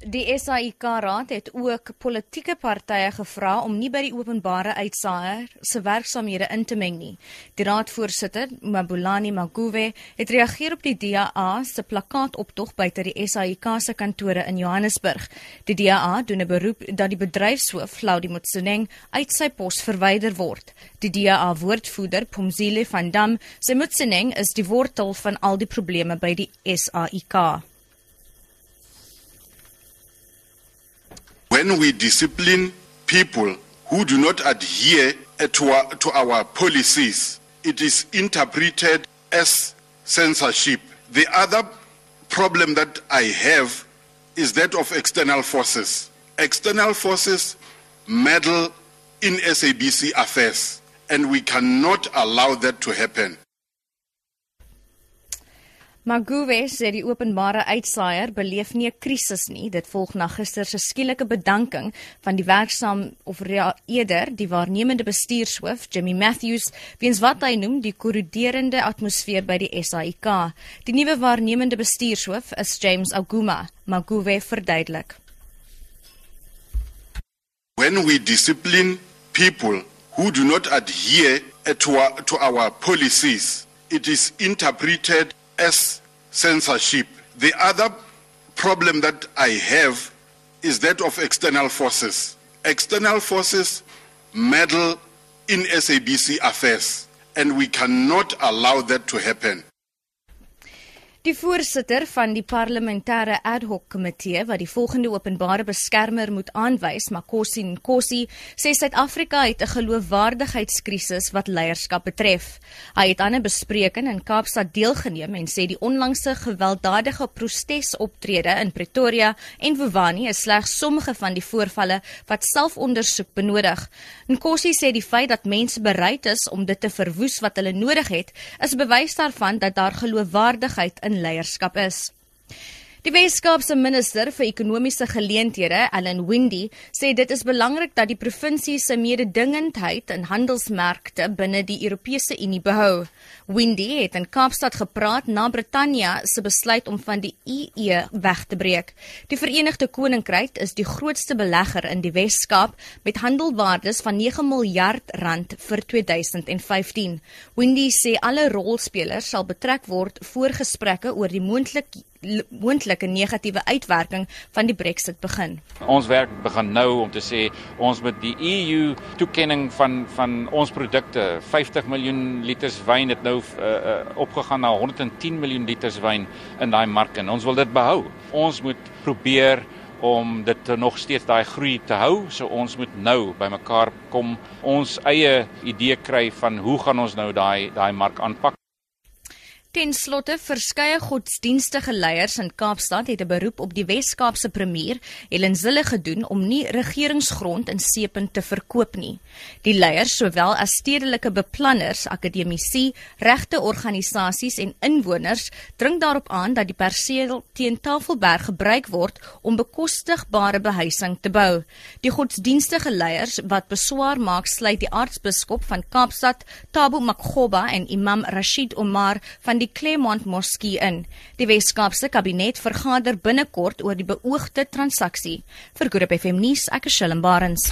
Die SAIK Raad het ook politieke partye gevra om nie by die openbare uitsaaier se werksamehede in te meng nie. Die raadvoorsitter, Mabulani Maguve, het reageer op die DA se plakkaatoptog buite die SAIK se kantore in Johannesburg. Die DA doen 'n beroep dat die bedryfshoof, Laudi Motsoeneng, uit sy pos verwyder word. Die DA woordvoerder, Pumzile van Dam, sê Motsoeneng is die wortel van al die probleme by die SAIK. When we discipline people who do not adhere eh, to our, to our policies, it is interpreted as censorship. The other problem that I have is that of external forces. External forces meddle in SABC affairs, and we cannot allow that to happen. Maguwe sê die openbare uitsaaier beleef nie 'n krisis nie. Dit volg na gister se skielike bedanking van die werksaam of eerder die waarnemende bestuurshoof Jimmy Matthews weens wat hy noem die korroderende atmosfeer by die SAIK. Die nuwe waarnemende bestuurshoof is James Aguma. Maguwe verduidelik. When we discipline people who do not adhere to our, to our policies, it is interpreted as censorship. The other problem that I have is that of external forces. External forces meddle in SABC affairs, and we cannot allow that to happen. Die voorsitter van die parlementêre ad hoc komitee wat die volgende openbare beskermer moet aanwys, Makosi Nkosi, sê Suid-Afrika het 'n geloofwaardigheidskrisis wat leierskap betref. Hy het aan 'n bespreking in Kaapstad deelgeneem en sê die onlangse gewelddadige protesoptrede in Pretoria en Wowani is slegs sommige van die voorvalle wat selfondersoek benodig. Nkosi sê die feit dat mense bereid is om dit te verwoes wat hulle nodig het, is bewys daarvan dat daar geloofwaardigheid in leierskap is. Die Weskaapse minister vir ekonomiese geleenthede, Allan Windy, sê dit is belangrik dat die provinsie se mededingendheid in handelsmerkte binne die Europese Unie behou. Windy het in Kaapstad gepraat na Brittanje se besluit om van die EU weg te breek. Die Verenigde Koninkryk is die grootste belegger in die Weskaap met handelwaardes van 9 miljard rand vir 2015. Windy sê alle rolspelers sal betrek word voor gesprekke oor die moontlike moontlike negatiewe uitwerking van die Brexit begin. Ons werk begin nou om te sê ons met die EU toekenning van van ons produkte 50 miljoen liters wyn het nou uh, uh, opgegaan na 110 miljoen liters wyn in daai mark en ons wil dit behou. Ons moet probeer om dit nog steeds daai groei te hou. So ons moet nou bymekaar kom, ons eie idee kry van hoe gaan ons nou daai daai mark aanpak. Ten slotte, verskeie godsdienstige leiers in Kaapstad het 'n beroep op die Wes-Kaapse premier, Helen Zille gedoen om nie regeringsgrond in Seepunt te verkoop nie. Die leiers, sowel as stedelike beplanners, akademici, regteorganisasies en inwoners, dring daarop aan dat die perseel teen Tafelberg gebruik word om bekostigbare behuising te bou. Die godsdienstige leiers wat beswaar maak, sluit die aartsbiskop van Kaapstad, Tabo Makgoba en Imam Rashid Omar van die Claremont Moskee in. Die Wes-Kaapse kabinet vergader binnekort oor die beoogde transaksie. Vir Groep FM nuus, ek is Shalom Barends.